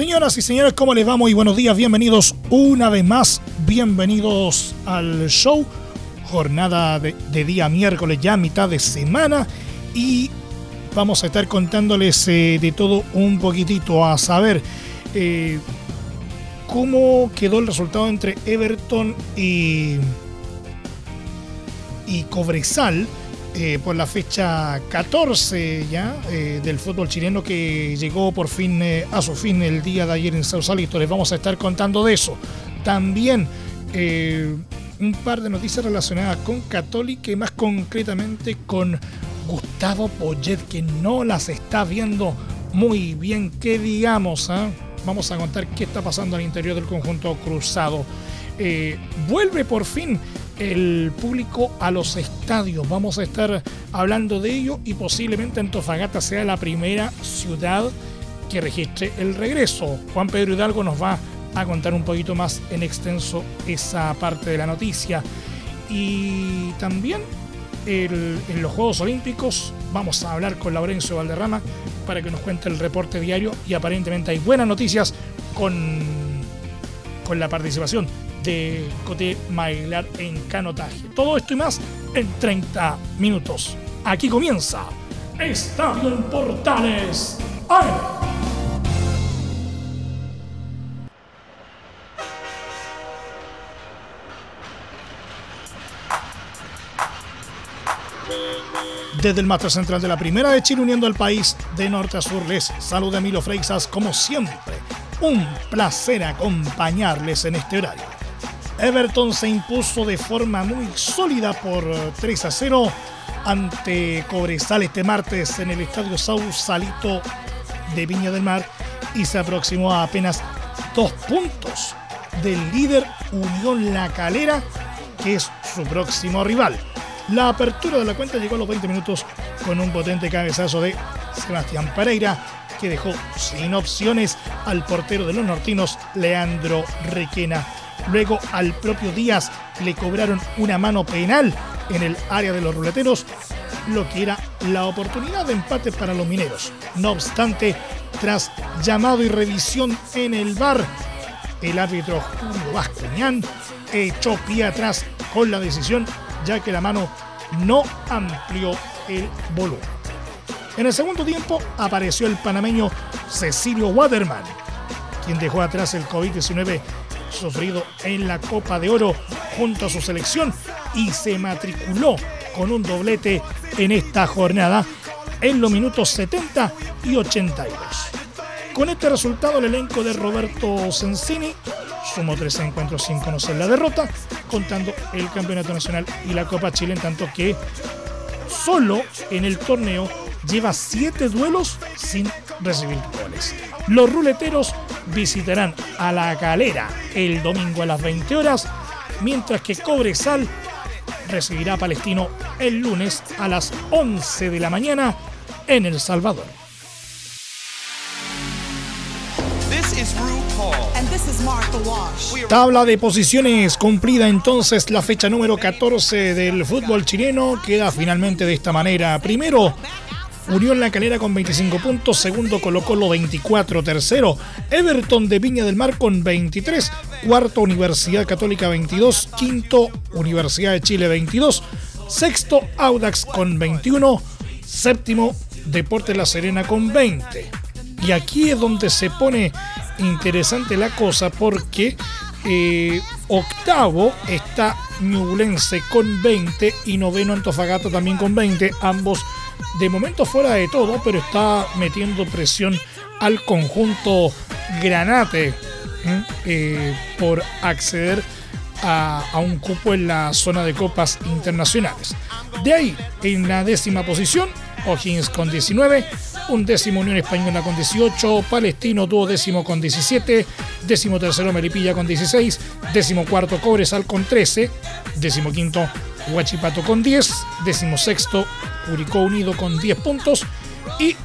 Señoras y señores, ¿cómo les vamos? Y buenos días, bienvenidos una vez más, bienvenidos al show. Jornada de, día miércoles, ya mitad de semana. Y vamos a estar contándoles eh, de todo un poquitito, a saber eh, cómo quedó el resultado entre Everton y y Cobresal eh, por la fecha 14 ya eh, del fútbol chileno que llegó por fin eh, a su fin el día de ayer en Sausalito. Les vamos a estar contando de eso. También un par de noticias relacionadas con Católica y más concretamente con Gustavo Poyet que no las está viendo muy bien, que digamos. ¿ah? Vamos a contar qué está pasando al interior del conjunto cruzado. vuelve por fin el público a los estadios. Vamos a estar hablando de ello y posiblemente Antofagasta sea la primera ciudad que registre el regreso. Juan Pedro Hidalgo nos va a contar un poquito más en extenso esa parte de la noticia. Y también en los Juegos Olímpicos vamos a hablar con Laurencio Valderrama para que nos cuente el reporte diario y aparentemente hay buenas noticias con, con la participación de Cote Mailar en canotaje. Todo esto y más en 30 minutos. Aquí comienza Estadio en Portales. Desde el máster central de la Primera de Chile, uniendo al país de norte a sur, les saluda Emilio Freixas, como siempre. Un placer acompañarles en este horario. Everton se impuso de forma muy sólida por 3 a 0 ante Cobresal este martes en el Estadio Sausalito de Viña del Mar y se aproximó a apenas dos puntos del líder Unión La Calera, que es su próximo rival. La apertura de la cuenta llegó a los 20 minutos con un potente cabezazo de Sebastián Pereira, que dejó sin opciones al portero de los nortinos, Leandro Requena Luego al propio Díaz le cobraron una mano penal en el área de los ruleteros, lo que era la oportunidad de empate para los mineros. No obstante, tras llamado y revisión en el bar, el árbitro Julio Bascuñán echó pie atrás con la decisión, ya que la mano no amplió el volumen. En el segundo tiempo apareció el panameño Cecilio Waterman, quien dejó atrás el COVID-19 sufrido en la Copa de Oro junto a su selección y se matriculó con un doblete en esta jornada en los minutos 70 y 82. Con este resultado el elenco de Roberto Sensini sumó tres encuentros sin conocer la derrota, contando el Campeonato Nacional y la Copa Chile, en tanto que solo en el torneo lleva siete duelos sin recibir goles. Los ruleteros visitarán a la galera el domingo a las 20 horas, mientras que Cobresal recibirá a Palestino el lunes a las 11 de la mañana en El Salvador. Tabla de posiciones cumplida entonces la fecha número 14 del fútbol chileno. Queda finalmente de esta manera. Primero, Unión La Calera con 25 puntos, segundo Colo Colo 24, tercero Everton de Viña del Mar con 23, cuarto Universidad Católica 22, quinto Universidad de Chile 22, sexto Audax con 21, séptimo Deportes La Serena con 20. Y aquí es donde se pone interesante la cosa porque eh, octavo está Ñublense con 20 y noveno Antofagasta también con 20, ambos de momento fuera de todo, pero está metiendo presión al conjunto Granate eh, por acceder a, un cupo en la zona de copas internacionales. De ahí, en la décima posición, O'Higgins con 19, undécimo Unión Española con 18, Palestino décimo con 17, décimo tercero Melipilla con 16, décimo cuarto Cobresal con 13, décimo quinto Huachipato con 10, décimo sexto Curicó Unido con 10 puntos y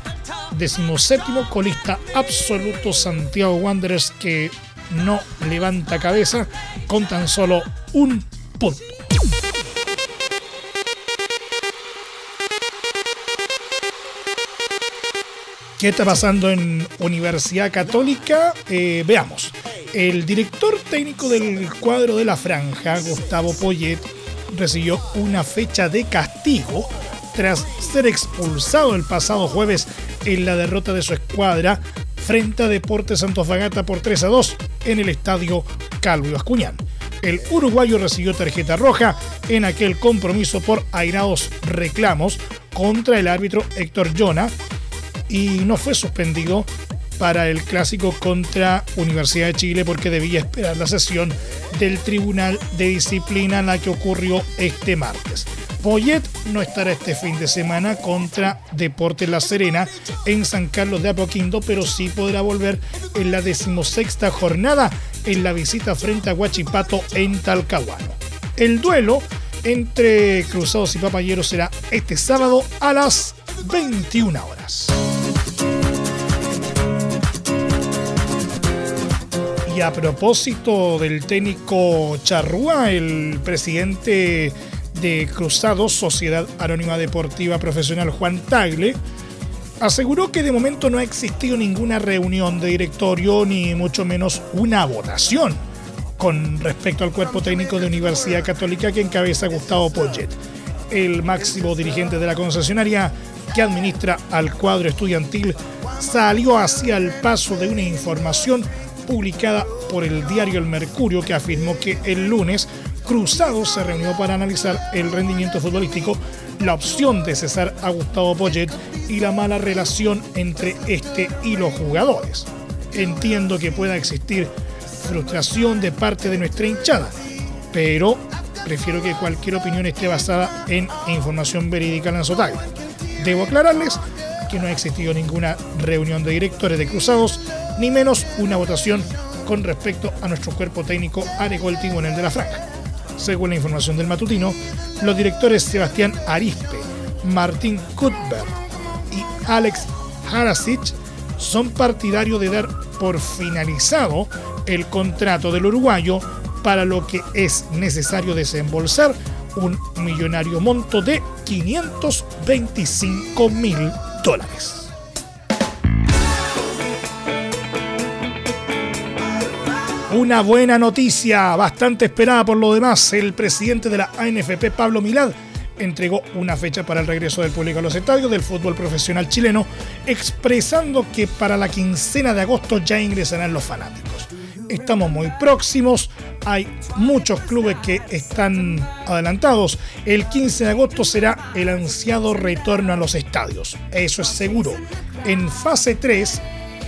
décimo séptimo colista absoluto Santiago Wanderers que no levanta cabeza con tan solo un punto. ¿Qué está pasando en Universidad Católica? Eh, veamos. El director técnico del cuadro de la franja, Gustavo Poyet, recibió una fecha de castigo tras ser expulsado el pasado jueves en la derrota de su escuadra frente a Deportes Fagata por 3 a 2 en el estadio Calvo Ascuñán. El uruguayo recibió tarjeta roja en aquel compromiso por airados reclamos contra el árbitro Héctor Jona y no fue suspendido para el clásico contra Universidad de Chile porque debía esperar la sesión del Tribunal de Disciplina la que ocurrió este martes. Poyet no estará este fin de semana contra Deportes La Serena en San Carlos de Apoquindo, pero sí podrá volver en la decimosexta jornada en la visita frente a Huachipato en Talcahuano. El duelo entre Cruzados y Papayeros será este sábado a las 21 horas. Y a propósito del técnico Charrúa, el presidente de Cruzados, Sociedad Anónima Deportiva Profesional Juan Tagle, aseguró que de momento no ha existido ninguna reunión de directorio ni mucho menos una votación con respecto al cuerpo técnico de Universidad Católica que encabeza Gustavo Poyet, el máximo dirigente de la concesionaria que administra al cuadro estudiantil, salió hacia el paso de una información publicada por el diario El Mercurio que afirmó que el lunes Cruzado se reunió para analizar el rendimiento futbolístico, la opción de cesar a Gustavo Poyet y la mala relación entre este y los jugadores. Entiendo que pueda existir frustración de parte de nuestra hinchada, pero prefiero que cualquier opinión esté basada en información verídica en Debo aclararles que no ha existido ninguna reunión de directores de cruzados, ni menos una votación con respecto a nuestro cuerpo técnico, alegó el el de la franja. Según la información del matutino, los directores Sebastián Arispe, Martín Cuthbert y Alex Harasic son partidarios de dar por finalizado el contrato del uruguayo para lo que es necesario desembolsar un millonario monto de 525 mil dólares. Una buena noticia, bastante esperada por lo demás. El presidente de la ANFP, Pablo Milad, entregó una fecha para el regreso del público a los estadios del fútbol profesional chileno, expresando que para la quincena de agosto ya ingresarán los fanáticos. Estamos muy próximos, hay muchos clubes que están adelantados. El 15 de agosto será el ansiado retorno a los estadios, eso es seguro. En fase 3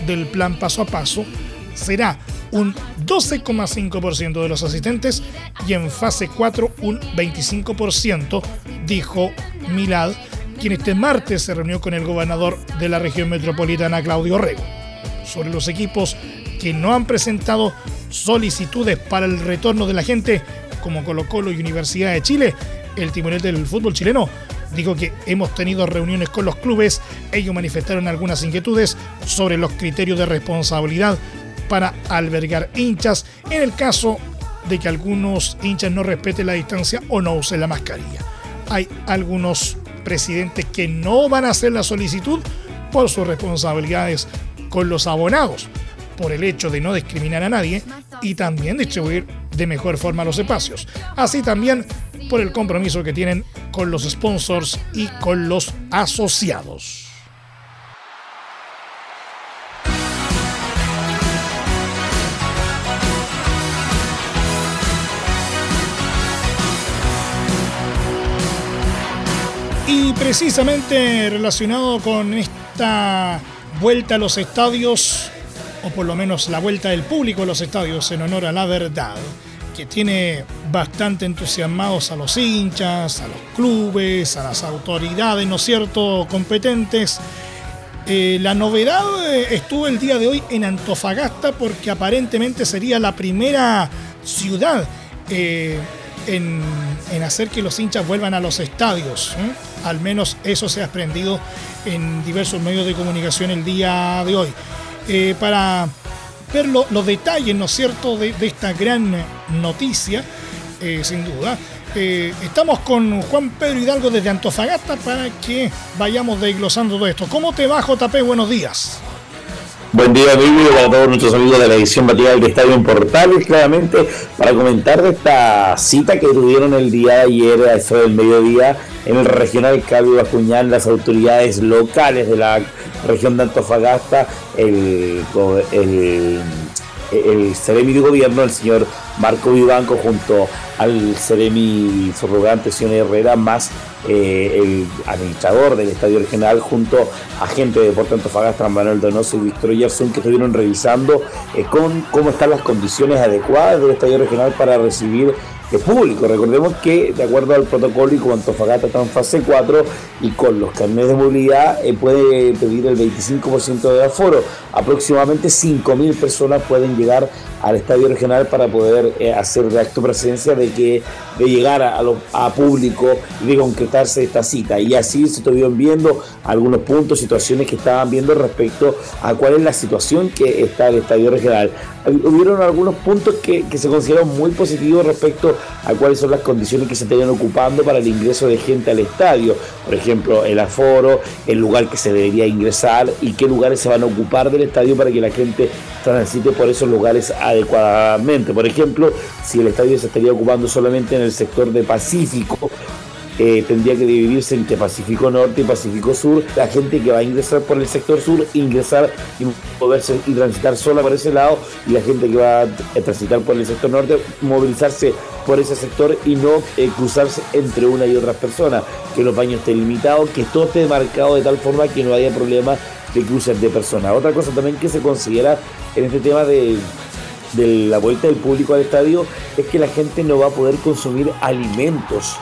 del plan paso a paso será un 12,5% de los asistentes y en fase 4 un 25%, dijo Milad, quien este martes se reunió con el gobernador de la región metropolitana, Claudio Rego. Sobre los equipos que no han presentado solicitudes para el retorno de la gente, como Colo Colo y Universidad de Chile, el timonel del fútbol chileno dijo que hemos tenido reuniones con los clubes, ellos manifestaron algunas inquietudes sobre los criterios de responsabilidad para albergar hinchas en el caso de que algunos hinchas no respeten la distancia o no usen la mascarilla. Hay algunos presidentes que no van a hacer la solicitud por sus responsabilidades con los abonados, por el hecho de no discriminar a nadie y también distribuir de mejor forma los espacios. Así también por el compromiso que tienen con los sponsors y con los asociados. Precisamente relacionado con esta vuelta a los estadios, o por lo menos la vuelta del público a los estadios en honor a la verdad, que tiene bastante entusiasmados a los hinchas, a los clubes, a las autoridades, ¿no es cierto?, competentes. Eh, la novedad eh, estuvo el día de hoy en Antofagasta porque aparentemente sería la primera ciudad en, hacer que los hinchas vuelvan a los estadios. Al menos eso se ha aprendido en diversos medios de comunicación el día de hoy. para ver los detalles, ¿no es cierto?, de, esta gran noticia, sin duda. Eh, estamos con Juan Pedro Hidalgo desde Antofagasta para que vayamos desglosando todo esto. ¿Cómo te va, JP? Buenos días. Buen día, amigo, para todos nuestros amigos de la edición matinal de Estadio en Portales, claramente para comentar de esta cita que tuvieron el día de ayer a eso del mediodía en el regional Calvo Bascuñán, las autoridades locales de la región de Antofagasta, el, el el Ceremi de Gobierno, el señor Marco Vivanco, junto al Ceremi subrogante, señor Herrera, más eh, el administrador del Estadio Regional, junto a gente de Deporte Antofagasta, Manuel Donoso y Víctor Yerson, que estuvieron revisando eh, con, cómo están las condiciones adecuadas del Estadio Regional para recibir es público. Recordemos que, de acuerdo al protocolo y como Antofagasta está en fase 4 y con los carnets de movilidad, eh, puede pedir el 25% de aforo. Aproximadamente 5.000 personas pueden llegar al estadio regional para poder eh, hacer de acto presencia de que de llegar a, a, público y de concretarse esta cita. Y así se estuvieron viendo algunos puntos, situaciones que estaban viendo respecto a cuál es la situación que está el estadio regional. Hubieron algunos puntos que, que se consideraron muy positivos respecto a cuáles son las condiciones que se estarían ocupando para el ingreso de gente al estadio. Por ejemplo, el aforo, el lugar que se debería ingresar y qué lugares se van a ocupar del estadio para que la gente transite por esos lugares adecuadamente. Por ejemplo, si el estadio se estaría ocupando solamente en el sector de Pacífico, eh, tendría que dividirse entre Pacífico Norte y Pacífico Sur. La gente que va a ingresar por el sector sur, ingresar y poderse y transitar sola por ese lado, y la gente que va a transitar por el sector norte, movilizarse por ese sector y no eh, cruzarse entre una y otras personas, que los baños estén limitados, que todo esté marcado de tal forma que no haya problema de cruces de personas. Otra cosa también que se considera en este tema de la vuelta del público al estadio es que la gente no va a poder consumir alimentos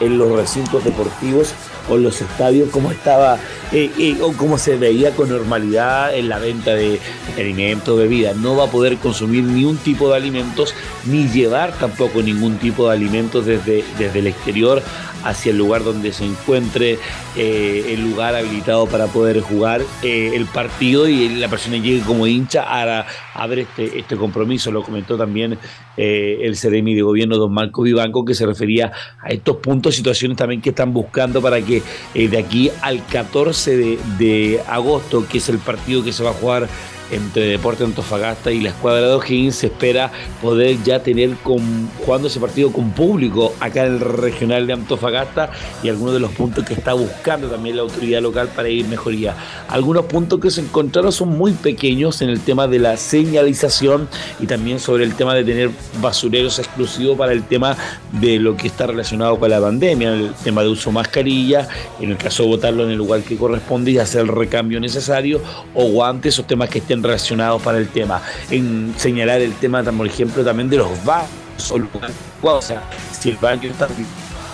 en los recintos deportivos o en los estadios como estaba eh, eh, o como se veía con normalidad en la venta de alimentos, bebidas. No va a poder consumir ni un tipo de alimentos ni llevar tampoco ningún tipo de alimentos desde, desde el exterior hacia el lugar donde se encuentre eh, el lugar habilitado para poder jugar el partido y la persona llegue como hincha a, a ver este, este compromiso. Lo comentó también el CDMI de gobierno, don Marco Vivanco, que se refería a estos puntos, situaciones también que están buscando para que de aquí al 14 de, agosto, que es el partido que se va a jugar entre Deporte Antofagasta y la escuadra de O'Higgins se espera poder ya tener jugando ese partido con público acá en el regional de Antofagasta y algunos de los puntos que está buscando también la autoridad local para ir mejoría. Algunos puntos que se encontraron son muy pequeños en el tema de la señalización y también sobre el tema de tener basureros exclusivos para el tema de lo que está relacionado con la pandemia, el tema de uso mascarilla, en el caso de votarlo en el lugar que corresponde y hacer el recambio necesario o guantes o temas que estén relacionados para el tema. En señalar el tema, por ejemplo, también de los baños o sea, si el baño está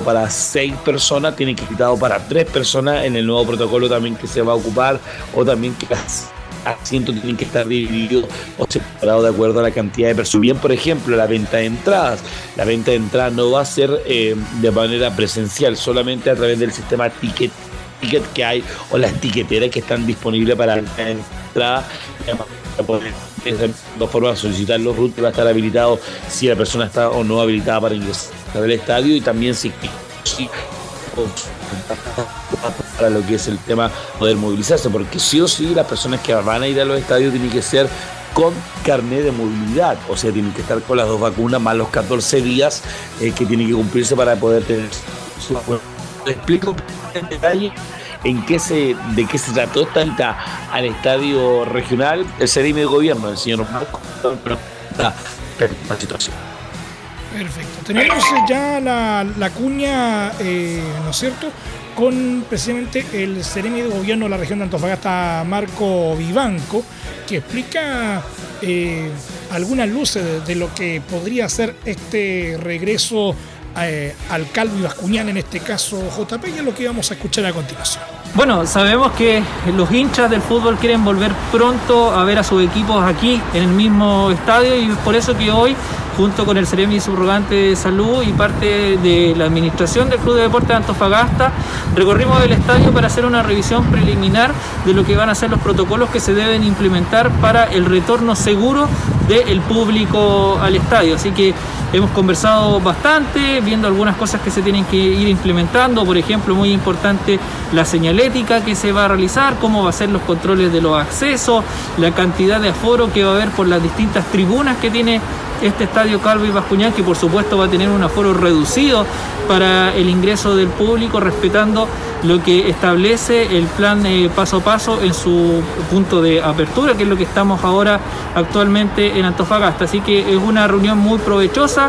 para seis personas, tiene que quitado para tres personas en el nuevo protocolo también que se va a ocupar, o también que los asientos tienen que estar divididos o separados de acuerdo a la cantidad de personas. Bien, por ejemplo, la venta de entradas. La venta de entradas no va a ser eh, de manera presencial, solamente a través del sistema ticket ticket que hay o las tiqueteras que están disponibles para la entrada. De dos formas solicitar los routes va a estar habilitado si la persona está o no habilitada para ingresar al estadio y también si, para lo que es el tema poder movilizarse, porque sí o sí las personas que van a ir a los estadios tienen que ser con carnet de movilidad, o sea, tienen que estar con las dos vacunas más los 14 días eh, que tienen que cumplirse para poder tener su explico en detalle en qué se, de qué se trató esta al estadio regional, el CDM de gobierno, el señor Marco, la situación. Perfecto. Tenemos ya la, la cuña, eh, ¿no es cierto? Con precisamente el CDM de gobierno de la región de Antofagasta, Marco Vivanco, que explica eh, algunas luces de, lo que podría ser este regreso eh, al Calvo y Bascuñán, en este caso JP, y es lo que vamos a escuchar a continuación. Bueno, sabemos que los hinchas del fútbol quieren volver pronto a ver a sus equipos aquí en el mismo estadio y por eso que hoy junto con el Ceremi Subrogante de Salud y parte de la administración del Club de Deportes de Antofagasta, recorrimos el estadio para hacer una revisión preliminar de lo que van a ser los protocolos que se deben implementar para el retorno seguro del público al estadio. Así que hemos conversado bastante, viendo algunas cosas que se tienen que ir implementando, por ejemplo, muy importante la señalética que se va a realizar, cómo va a ser los controles de los accesos, la cantidad de aforo que va a haber por las distintas tribunas que tiene este estadio Calvo y Bascuñán, que por supuesto va a tener un aforo reducido para el ingreso del público, respetando lo que establece el plan eh, paso a paso en su punto de apertura, que es lo que estamos ahora actualmente en Antofagasta. Así que es una reunión muy provechosa,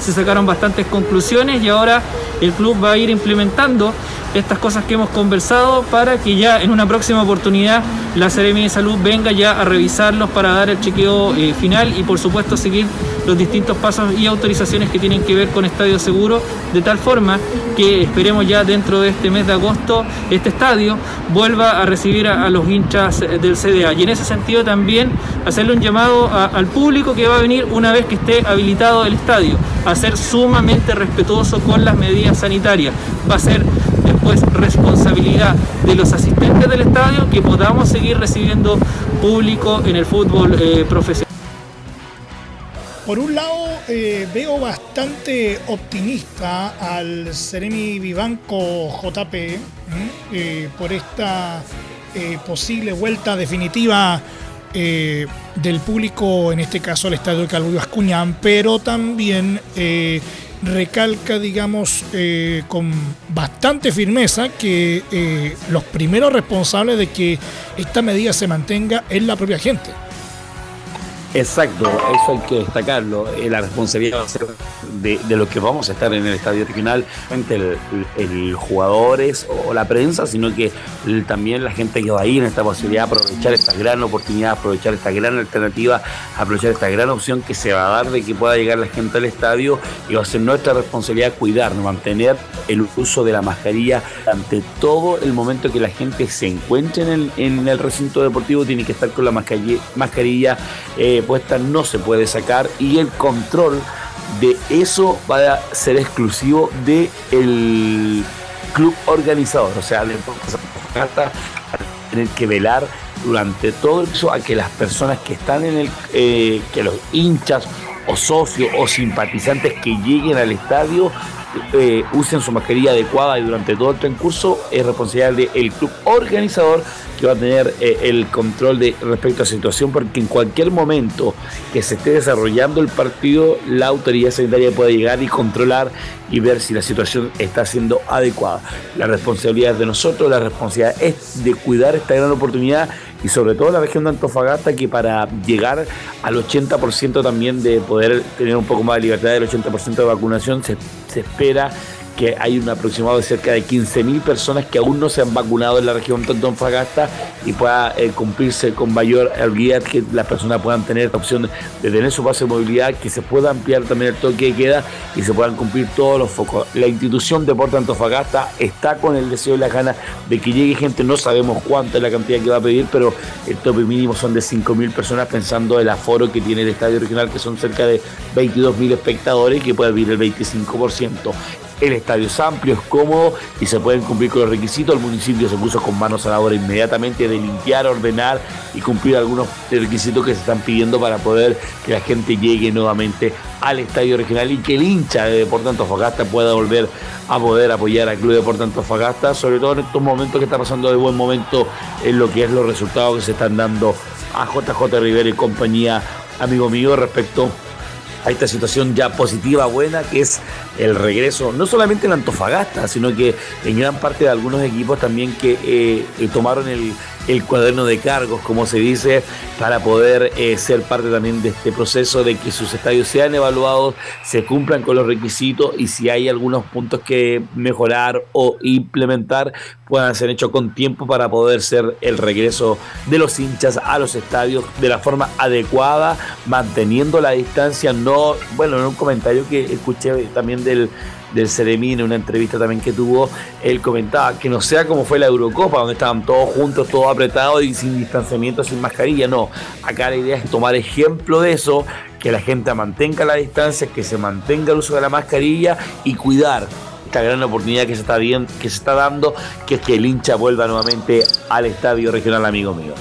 se sacaron bastantes conclusiones y ahora el club va a ir implementando estas cosas que hemos conversado para que ya en una próxima oportunidad la Seremi de Salud venga ya a revisarlos para dar el chequeo eh, final y por supuesto seguir los distintos pasos y autorizaciones que tienen que ver con Estadio Seguro, de tal forma que esperemos ya dentro de este mes de agosto este estadio vuelva a recibir a, los hinchas del CDA. Y en ese sentido también hacerle un llamado al público que va a venir una vez que esté habilitado el estadio, a ser sumamente respetuoso con las medidas sanitarias. Va a ser responsabilidad de los asistentes del estadio que podamos seguir recibiendo público en el fútbol eh, profesional. Por un lado, eh, veo bastante optimista al Seremi Vivanco JP eh, por esta posible vuelta definitiva del público, en este caso al estadio de Calvo Ascuñán, pero también recalca, digamos, eh, con bastante firmeza que eh, los primeros responsables de que esta medida se mantenga es la propia gente. Exacto, eso hay que destacarlo. Eh, la responsabilidad de, de, lo que vamos a estar en el estadio regional, el, el, jugadores o la prensa, sino que también la gente que va a ir en esta posibilidad, aprovechar esta gran oportunidad, aprovechar esta gran alternativa, aprovechar esta gran opción que se va a dar de que pueda llegar la gente al estadio y va a ser nuestra responsabilidad cuidarnos, mantener el uso de la mascarilla ante todo el momento que la gente se encuentre en el, en el recinto deportivo, tiene que estar con la mascarilla. mascarilla puesta no se puede sacar y el control de eso va a ser exclusivo del el club organizador, o sea, de tener que velar durante todo eso a que las personas que están en el, eh, que los hinchas o socios o simpatizantes que lleguen al estadio eh, usen su mascarilla adecuada y durante todo el transcurso es responsabilidad del club organizador que va a tener eh, el control de respecto a la situación porque en cualquier momento que se esté desarrollando el partido la autoridad sanitaria puede llegar y controlar y ver si la situación está siendo adecuada. La responsabilidad es de nosotros, la responsabilidad es de cuidar esta gran oportunidad y sobre todo la región de Antofagasta que para llegar al 80% también de poder tener un poco más de libertad del 80% de vacunación se, se espera que hay un aproximado de cerca de 15.000 personas que aún no se han vacunado en la región de Antofagasta y pueda eh, cumplirse con mayor habilidad que las personas puedan tener la opción de tener su base de movilidad, que se pueda ampliar también el toque de queda y se puedan cumplir todos los focos. La institución Deporte Antofagasta está con el deseo y la ganas de que llegue gente, no sabemos cuánta es la cantidad que va a pedir, pero el tope mínimo son de 5.000 personas pensando el aforo que tiene el estadio regional, que son cerca de 22.000 espectadores, que puede vivir el 25%. El estadio es amplio, es cómodo y se pueden cumplir con los requisitos. El municipio se puso con manos a la obra inmediatamente de limpiar, ordenar y cumplir algunos requisitos que se están pidiendo para poder que la gente llegue nuevamente al estadio regional y que el hincha de Deportes Antofagasta pueda volver a poder apoyar al Club de Deportes Antofagasta, sobre todo en estos momentos que está pasando de buen momento en lo que es los resultados que se están dando a JJ Rivera y compañía, amigo mío, respecto a esta situación ya positiva, buena, que es el regreso, no solamente en Antofagasta, sino que en gran parte de algunos equipos también que eh, eh, tomaron el, el, cuaderno de cargos, como se dice, para poder eh, ser parte también de este proceso de que sus estadios sean evaluados, se cumplan con los requisitos y si hay algunos puntos que mejorar o implementar, puedan ser hechos con tiempo para poder ser el regreso de los hinchas a los estadios de la forma adecuada, manteniendo la distancia. No, bueno, en un comentario que escuché también del del Ceremí en una entrevista también que tuvo, él comentaba que no sea como fue la Eurocopa, donde estaban todos juntos, todos apretados y sin distanciamiento, sin mascarilla, no. Acá la idea es tomar ejemplo de eso, que la gente mantenga la distancia, que se mantenga el uso de la mascarilla y cuidar esta gran oportunidad que se está, bien, que se está dando, que es que el hincha vuelva nuevamente al estadio regional, amigo mío.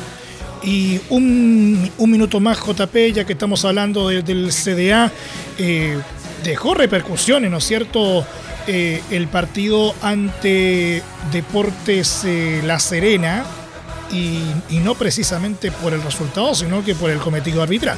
Y un, minuto más, JP, ya que estamos hablando del CDA, eh, dejó repercusiones, ¿no es cierto? Eh, el partido ante Deportes eh, La Serena, y, y no precisamente por el resultado, sino que por el cometido arbitral.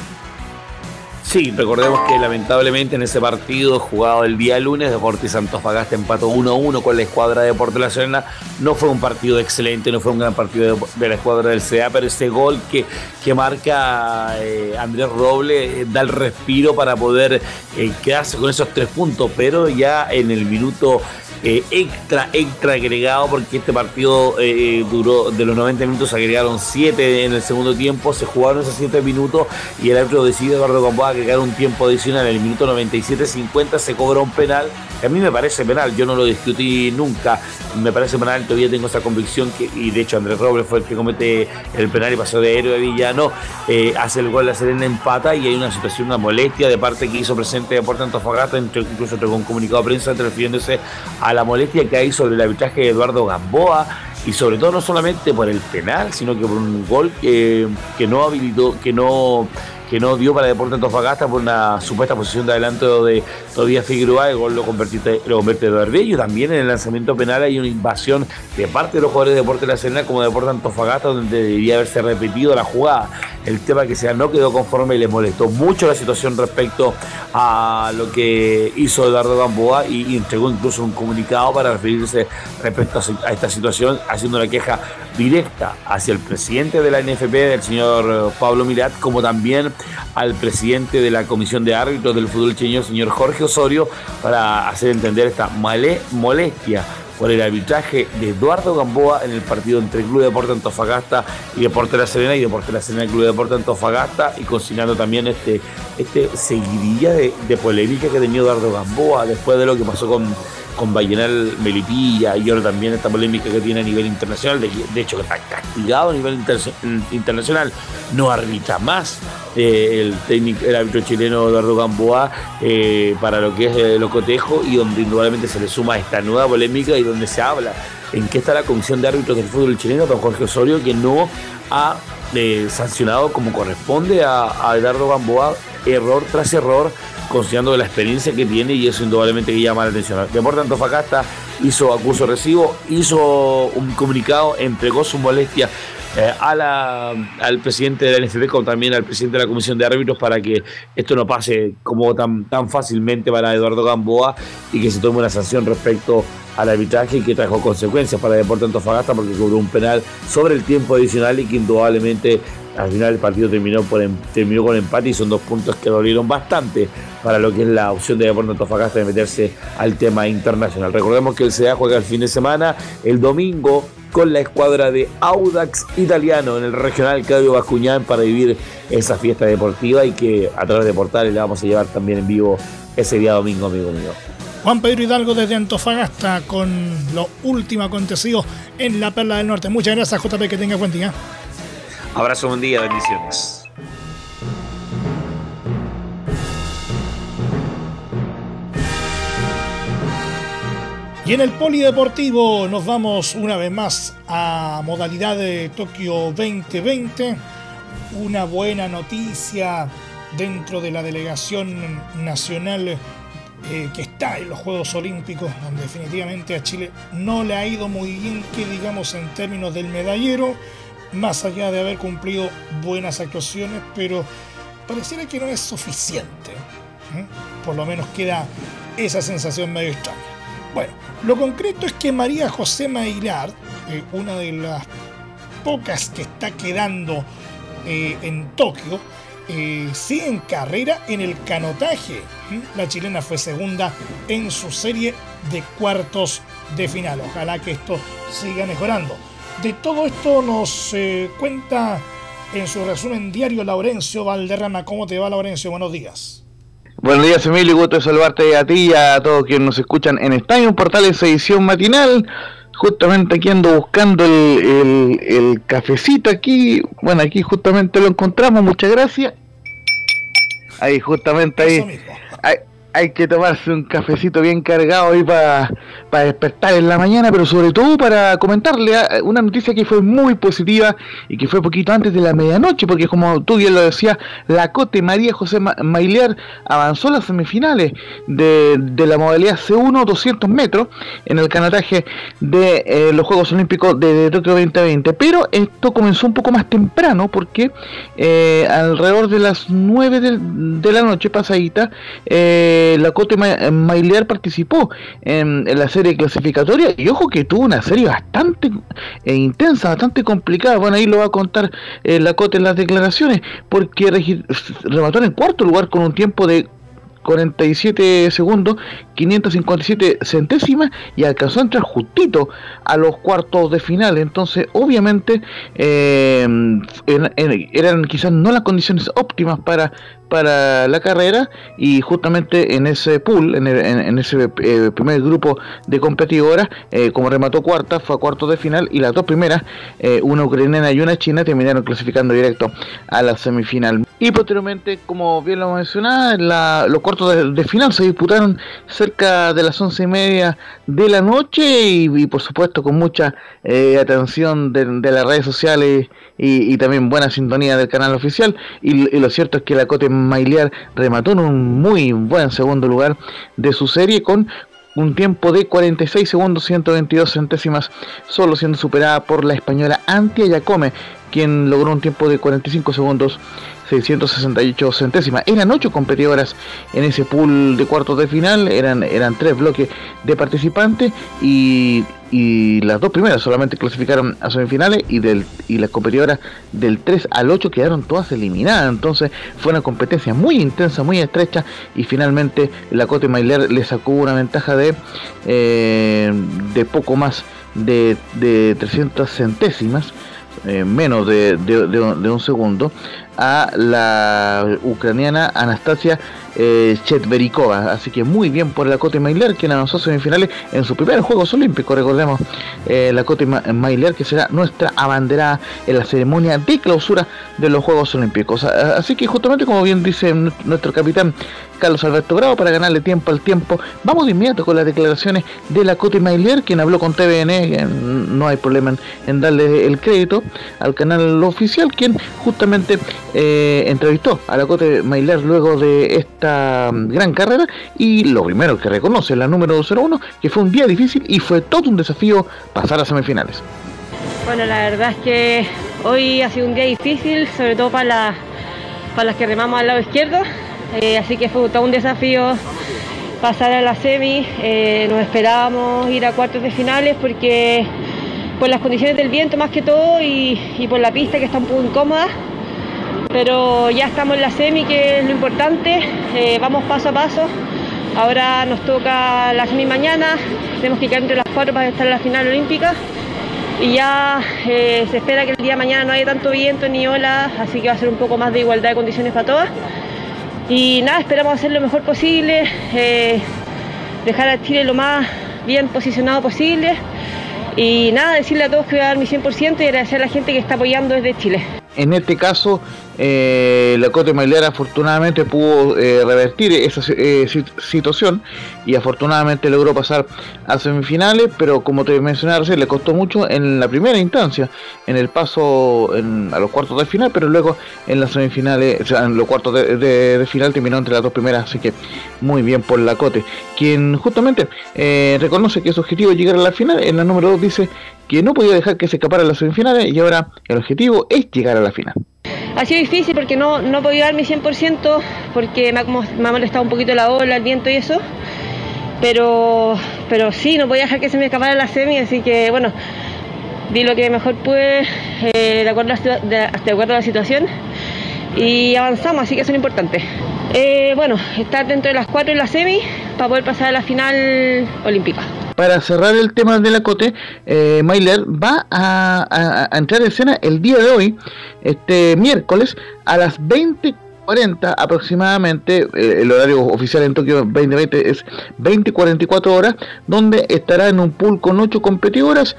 Sí, recordemos que lamentablemente en ese partido jugado el día lunes, Deportes Antofagasta empató 1-1 con la escuadra de Deportes La Serena. No fue un partido excelente, no fue un gran partido de, la escuadra del CA, pero ese gol que, que marca eh, Andrés Roble eh, da el respiro para poder eh, quedarse con esos tres puntos, pero ya en el minuto eh, extra, extra agregado, porque este partido eh, duró de los 90 minutos, agregaron 7 en el segundo tiempo, se jugaron esos 7 minutos y el árbitro decidió, Eduardo Gamboa, agregar un tiempo adicional. En el minuto 97-50 se cobró un penal, que a mí me parece penal, yo no lo discutí nunca, me parece penal, todavía tengo esa convicción, que, y de hecho Andrés Robles fue el que comete el penal y pasó de héroe a villano, eh, hace el gol, la Serena empata y hay una situación, una molestia de parte que hizo presente Deportes Antofagasta, incluso entregó un comunicado de prensa refiriéndose a a la molestia que hay sobre el arbitraje de Eduardo Gamboa y sobre todo no solamente por el penal, sino que por un gol que, que no habilitó, que no que no dio para Deportes Antofagasta por una supuesta posición de adelanto de Todavía Figueroa, el gol lo, convierte, lo convierte Eduardo También en el lanzamiento penal hay una invasión de parte de los jugadores de Deportes de la Serena como de Deportes Antofagasta, donde debería haberse repetido la jugada. El tema que sea no quedó conforme y les molestó mucho la situación respecto a lo que hizo Eduardo Gamboa y, entregó incluso un comunicado para referirse respecto a, esta situación, haciendo una queja directa hacia el presidente de la NFP, el señor Pablo Mirat, como también al presidente de la Comisión de Árbitros del Fútbol Chileno, señor Jorge Osorio, para hacer entender esta molestia por el arbitraje de Eduardo Gamboa en el partido entre Club Deporte Antofagasta y Deporte La Serena y Deporte La Serena y Club Deporte Antofagasta y consignando también este, este seguidilla de, de polémica que tenía Eduardo Gamboa después de lo que pasó con con Vallenal Melipilla y ahora también esta polémica que tiene a nivel internacional, de, hecho que está castigado a nivel internacional, no arbitra más eh, el técnico, el árbitro chileno Eduardo Gamboa eh, para lo que es el cotejo y donde indudablemente se le suma esta nueva polémica y donde se habla en qué está la comisión de árbitros del fútbol chileno, don Jorge Osorio, que no ha eh, sancionado como corresponde a, a Eduardo Gamboa error tras error considerando la experiencia que tiene y eso indudablemente que llama la atención. Deporte Antofagasta hizo acuso recibo, hizo un comunicado, entregó su molestia eh, a la, al presidente de la NFP como también al presidente de la Comisión de Árbitros para que esto no pase como tan, tan fácilmente para Eduardo Gamboa y que se tome una sanción respecto al arbitraje que trajo consecuencias para Deporte Antofagasta porque cobró un penal sobre el tiempo adicional y que indudablemente al final el partido terminó, por, em, con empate y son dos puntos que dolieron bastante para lo que es la opción de Deportes Antofagasta de meterse al tema internacional. Recordemos que el CDA juega el fin de semana, el domingo, con la escuadra de Audax Italiano en el regional Claudio Bascuñán para vivir esa fiesta deportiva y que a través de portales le vamos a llevar también en vivo ese día domingo, amigo mío. Juan Pedro Hidalgo desde Antofagasta con lo último acontecido en la Perla del Norte. Muchas gracias, JP, que tenga buen día. Abrazo, buen día, bendiciones. Y en el polideportivo nos vamos una vez más a modalidad de Tokio 2020. Una buena noticia dentro de la delegación nacional eh, que está en los Juegos Olímpicos, donde definitivamente a Chile no le ha ido muy bien, que digamos en términos del medallero más allá de haber cumplido buenas actuaciones, pero pareciera que no es suficiente. ¿eh? Por lo menos queda esa sensación medio extraña. Bueno, lo concreto es que María José Mailar, eh, una de las pocas que está quedando eh, en Tokio, sigue en carrera en el canotaje. La chilena fue segunda en su serie de cuartos de final. Ojalá que esto siga mejorando. De todo esto nos eh, cuenta en su resumen diario Laurencio Valderrama. ¿Cómo te va, Laurencio? Buenos días. Buenos días, Emilio. Gusto de saludarte a ti y a todos quienes nos escuchan en Estadio Portales edición matinal. Justamente aquí ando buscando el, el, cafecito aquí. Bueno, aquí justamente lo encontramos. Muchas gracias. Ahí, justamente ahí. ahí hay que tomarse un cafecito bien cargado ahí para despertar en la mañana, pero sobre todo para comentarle ah, una noticia que fue muy positiva y que fue poquito antes de la medianoche, porque como tú bien lo decías, la Cote María José Mailear avanzó a las semifinales de, la modalidad C1 200 metros en el canataje de eh, los Juegos Olímpicos de, Tokio 2020, pero esto comenzó un poco más temprano porque eh, alrededor de las 9 de, la noche pasadita, eh, la Cote Mailear participó en, la serie clasificatoria y ojo que tuvo una serie bastante eh, intensa, bastante complicada. Bueno, ahí lo va a contar eh, la Cote en las declaraciones, porque remató en cuarto lugar con un tiempo de 47 segundos, 557 centésimas y alcanzó a entrar justito a los cuartos de final. Entonces, obviamente, eh, eran quizás no las condiciones óptimas para para la carrera y justamente en ese pool, en, ese eh, primer grupo de competidoras, eh, como remató cuarta, fue a cuartos de final y las dos primeras, una ucraniana y una china, terminaron clasificando directo a la semifinal. Y posteriormente, como bien lo mencionaba, los cuartos de, final se disputaron cerca de las once y media de la noche y, por supuesto con mucha eh, atención de, las redes sociales y, también buena sintonía del canal oficial. Y, lo cierto es que la Cote Mailiar remató en un muy buen segundo lugar de su serie con un tiempo de 46 segundos 122 centésimas, solo siendo superada por la española Antia Yacome, quien logró un tiempo de 45 segundos 668 centésimas. Eran ocho competidoras en ese pool de cuartos de final, eran, eran tres bloques de participantes y, las dos primeras solamente clasificaron a semifinales y, del, y las competidoras del 3 al 8 quedaron todas eliminadas. Entonces fue una competencia muy intensa, muy estrecha y finalmente la Cote Mailer le sacó una ventaja de, eh, de poco más de, de 300 centésimas. Eh, menos de, de, un segundo a la ucraniana Anastasia eh, Chetverikova. Así que muy bien por la Cote Mailer, quien avanzó semifinales en su primer Juegos Olímpicos. Recordemos eh, la Cote Mailer, que será nuestra abanderada en la ceremonia de clausura de los Juegos Olímpicos. Así que justamente como bien dice nuestro capitán Carlos Alberto Grau, para ganarle tiempo al tiempo, vamos de inmediato con las declaraciones de la Cote Mailer, quien habló con TVN, no hay problema en, darle el crédito al canal oficial, quien justamente eh, entrevistó a la Cote Mailer luego de esta mm, gran carrera y lo primero que reconoce la número 01 que fue un día difícil y fue todo un desafío pasar a semifinales. Bueno, la verdad es que hoy ha sido un día difícil, sobre todo para, para las que remamos al lado izquierdo, eh, así que fue todo un desafío pasar a la semi, eh, nos esperábamos ir a cuartos de finales porque por las condiciones del viento más que todo y por la pista que está un poco incómoda pero ya estamos en la semi, que es lo importante, eh, vamos paso a paso. Ahora nos toca la semi mañana, tenemos que quedar entre las cuatro para estar en la final olímpica y ya eh, se espera que el día de mañana no haya tanto viento ni olas, así que va a ser un poco más de igualdad de condiciones para todas. Y nada, esperamos hacer lo mejor posible, eh, dejar a Chile lo más bien posicionado posible y nada, decirle a todos que voy a dar mi 100% y agradecer a la gente que está apoyando desde Chile. En este caso, eh, la Cote Mailera afortunadamente pudo eh, revertir esa eh, situación y afortunadamente logró pasar a semifinales, pero como te mencioné recién, le costó mucho en la primera instancia, en el paso a los cuartos de final, pero luego en las semifinales, o sea, en los cuartos de, final terminó entre las dos primeras, así que muy bien por la Cote, quien justamente reconoce que su objetivo es llegar a la final, en la número 2 dice que no podía dejar que se escapara a las semifinales y ahora el objetivo es llegar a la final. Ha sido difícil porque no, no he podido dar mi 100% porque me ha, molestado un poquito la ola, el viento y eso. Pero, pero sí, no podía dejar que se me escapara la semi, así que bueno, di lo que mejor pude eh, de, acuerdo a, de, acuerdo a la situación y avanzamos, así que eso es lo importante. Eh, bueno, estar dentro de las cuatro en la semi para poder pasar a la final olímpica para cerrar el tema de la Cote, eh, Mailer va a, entrar en escena el día de hoy, este miércoles, a las 20 40 aproximadamente, eh, el horario oficial en Tokio 2020 es 20-44 horas, donde estará en un pool con 8 competidoras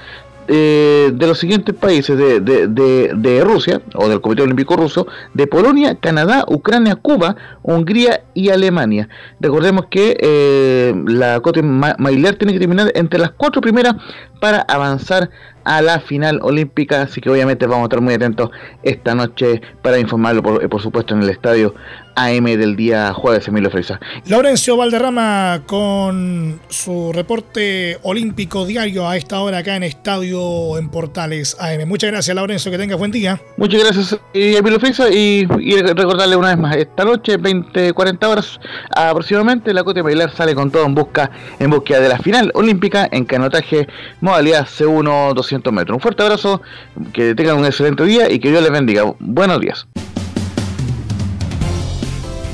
eh, de los siguientes países de, de, Rusia o del Comité Olímpico Ruso, de Polonia, Canadá, Ucrania, Cuba, Hungría y Alemania. Recordemos que eh, la Cote Mailer tiene que terminar entre las cuatro primeras para avanzar a la final olímpica, así que obviamente vamos a estar muy atentos esta noche para informarlo, por, por supuesto, en el estadio AM del día jueves, Emilio Freisa. Laurencio Valderrama con su reporte olímpico diario a esta hora acá en Estadio en Portales AM. Muchas gracias, Laurencio, que tengas buen día. Muchas gracias, Emilio Freisa, y, recordarle una vez más, esta noche, 20, 40 horas aproximadamente, la Cote Bailar sale con todo en busca en búsqueda de la final olímpica en canotaje modalidad C1 200 metros. Un fuerte abrazo, que tengan un excelente día y que Dios les bendiga. Buenos días.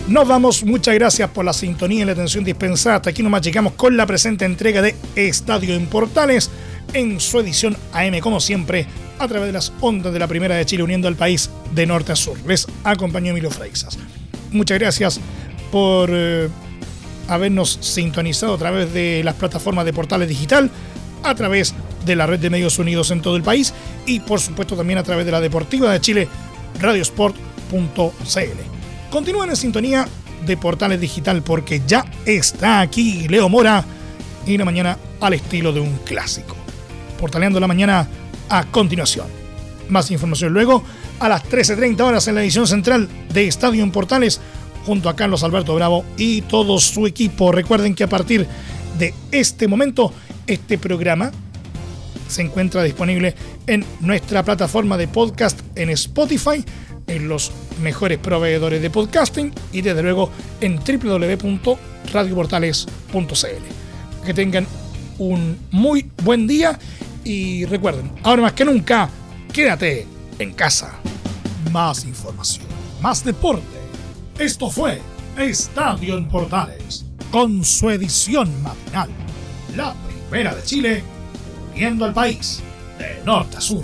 Nos vamos, muchas gracias por la sintonía y la atención dispensada. Hasta aquí nomás llegamos con la presente entrega de Estadio en Portales en su edición AM, como siempre, a través de las ondas de la Primera de Chile, uniendo al país de norte a sur. Les acompañó Emilio Freixas. Muchas gracias por eh, habernos sintonizado a través de las plataformas de Portales Digital, a través de la red de medios unidos en todo el país y, por supuesto, también a través de la Deportiva de Chile, radiosport.cl. Continúen en sintonía de Portales Digital porque ya está aquí Leo Mora y la mañana al estilo de un clásico. Portaleando la mañana a continuación. Más información luego a las 13.30 horas en la edición central de Estadio en Portales junto a Carlos Alberto Bravo y todo su equipo. Recuerden que a partir de este momento este programa se encuentra disponible en nuestra plataforma de podcast en Spotify en los mejores proveedores de podcasting y desde luego en www.radioportales.cl. Que tengan un muy buen día y recuerden, ahora más que nunca, quédate en casa. Más información, más deporte. Esto fue Estadio en Portales, con su edición matinal, la primera de Chile, viendo al país de norte a sur.